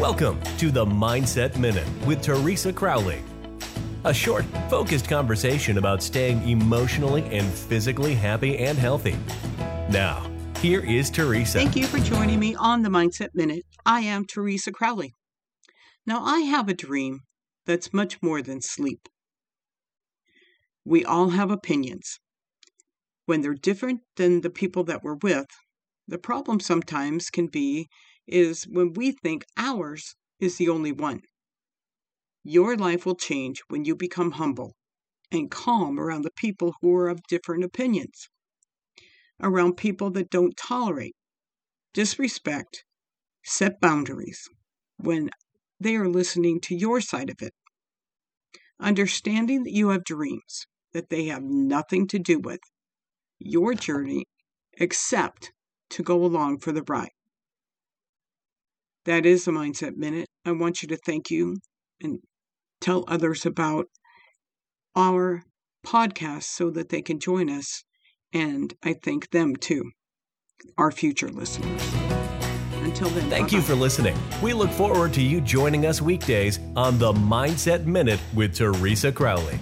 Welcome to the Mindset Minute with Teresa Crowley. A short, focused conversation about staying emotionally and physically happy and healthy. Now, here is Teresa. Thank you for joining me on the Mindset Minute. I am Teresa Crowley. Now, I have a dream that's much more than sleep. We all have opinions. When they're different than the people that we're with, the problem sometimes can be is when we think ours is the only one. Your life will change when you become humble and calm around the people who are of different opinions, around people that don't tolerate, disrespect, set boundaries when they are listening to your side of it. Understanding that you have dreams that they have nothing to do with your journey except to go along for the ride. That is the Mindset Minute. I want you to thank you and tell others about our podcast so that they can join us. And I thank them too, our future listeners. Until then, Thank bye-bye. you for listening. We look forward to you joining us weekdays on the Mindset Minute with Teresa Crowley.